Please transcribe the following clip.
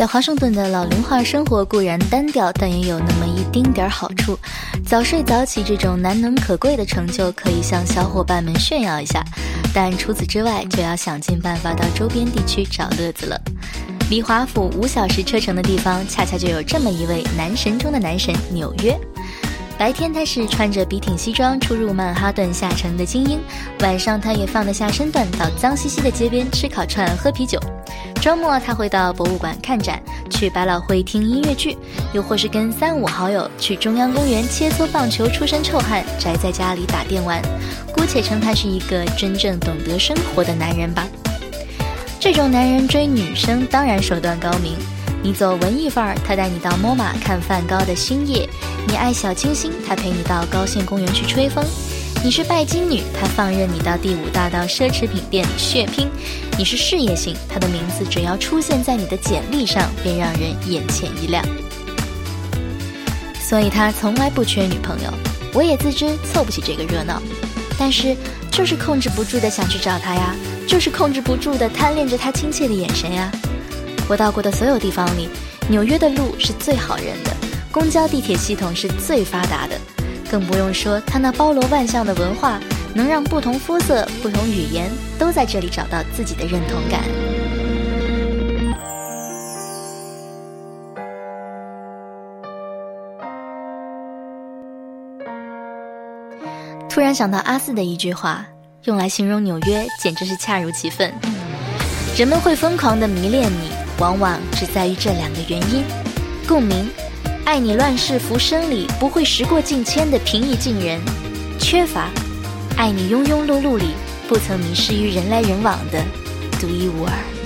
在华盛顿的老龄化生活固然单调，但也有那么一丁点儿好处。早睡早起这种难能可贵的成就，可以向小伙伴们炫耀一下。但除此之外，就要想尽办法到周边地区找乐子了。离华府五小时车程的地方，恰恰就有这么一位男神中的男神——纽约。白天他是穿着笔挺西装出入曼哈顿下城的精英，晚上他也放得下身段到脏兮兮的街边吃烤串喝啤酒。周末他会到博物馆看展，去百老汇听音乐剧，又或是跟三五好友去中央公园切磋棒球，出身臭汉宅在家里打电玩。姑且称他是一个真正懂得生活的男人吧。这种男人追女生当然手段高明。你走文艺范儿，他带你到 MoMA 看梵高的星夜；你爱小清新，他陪你到高县公园去吹风；你是拜金女，他放任你到第五大道奢侈品店里血拼；你是事业型，他的名字只要出现在你的简历上，便让人眼前一亮。所以他从来不缺女朋友，我也自知凑不起这个热闹，但是就是控制不住的想去找他呀，就是控制不住的贪恋着他亲切的眼神呀。我到过的所有地方里，纽约的路是最好认的，公交地铁系统是最发达的，更不用说它那包罗万象的文化，能让不同肤色、不同语言都在这里找到自己的认同感。突然想到阿四的一句话，用来形容纽约，简直是恰如其分。人们会疯狂的迷恋你。往往只在于这两个原因：共鸣，爱你乱世浮生里不会时过境迁的平易近人；缺乏，爱你庸庸碌碌里不曾迷失于人来人往的独一无二。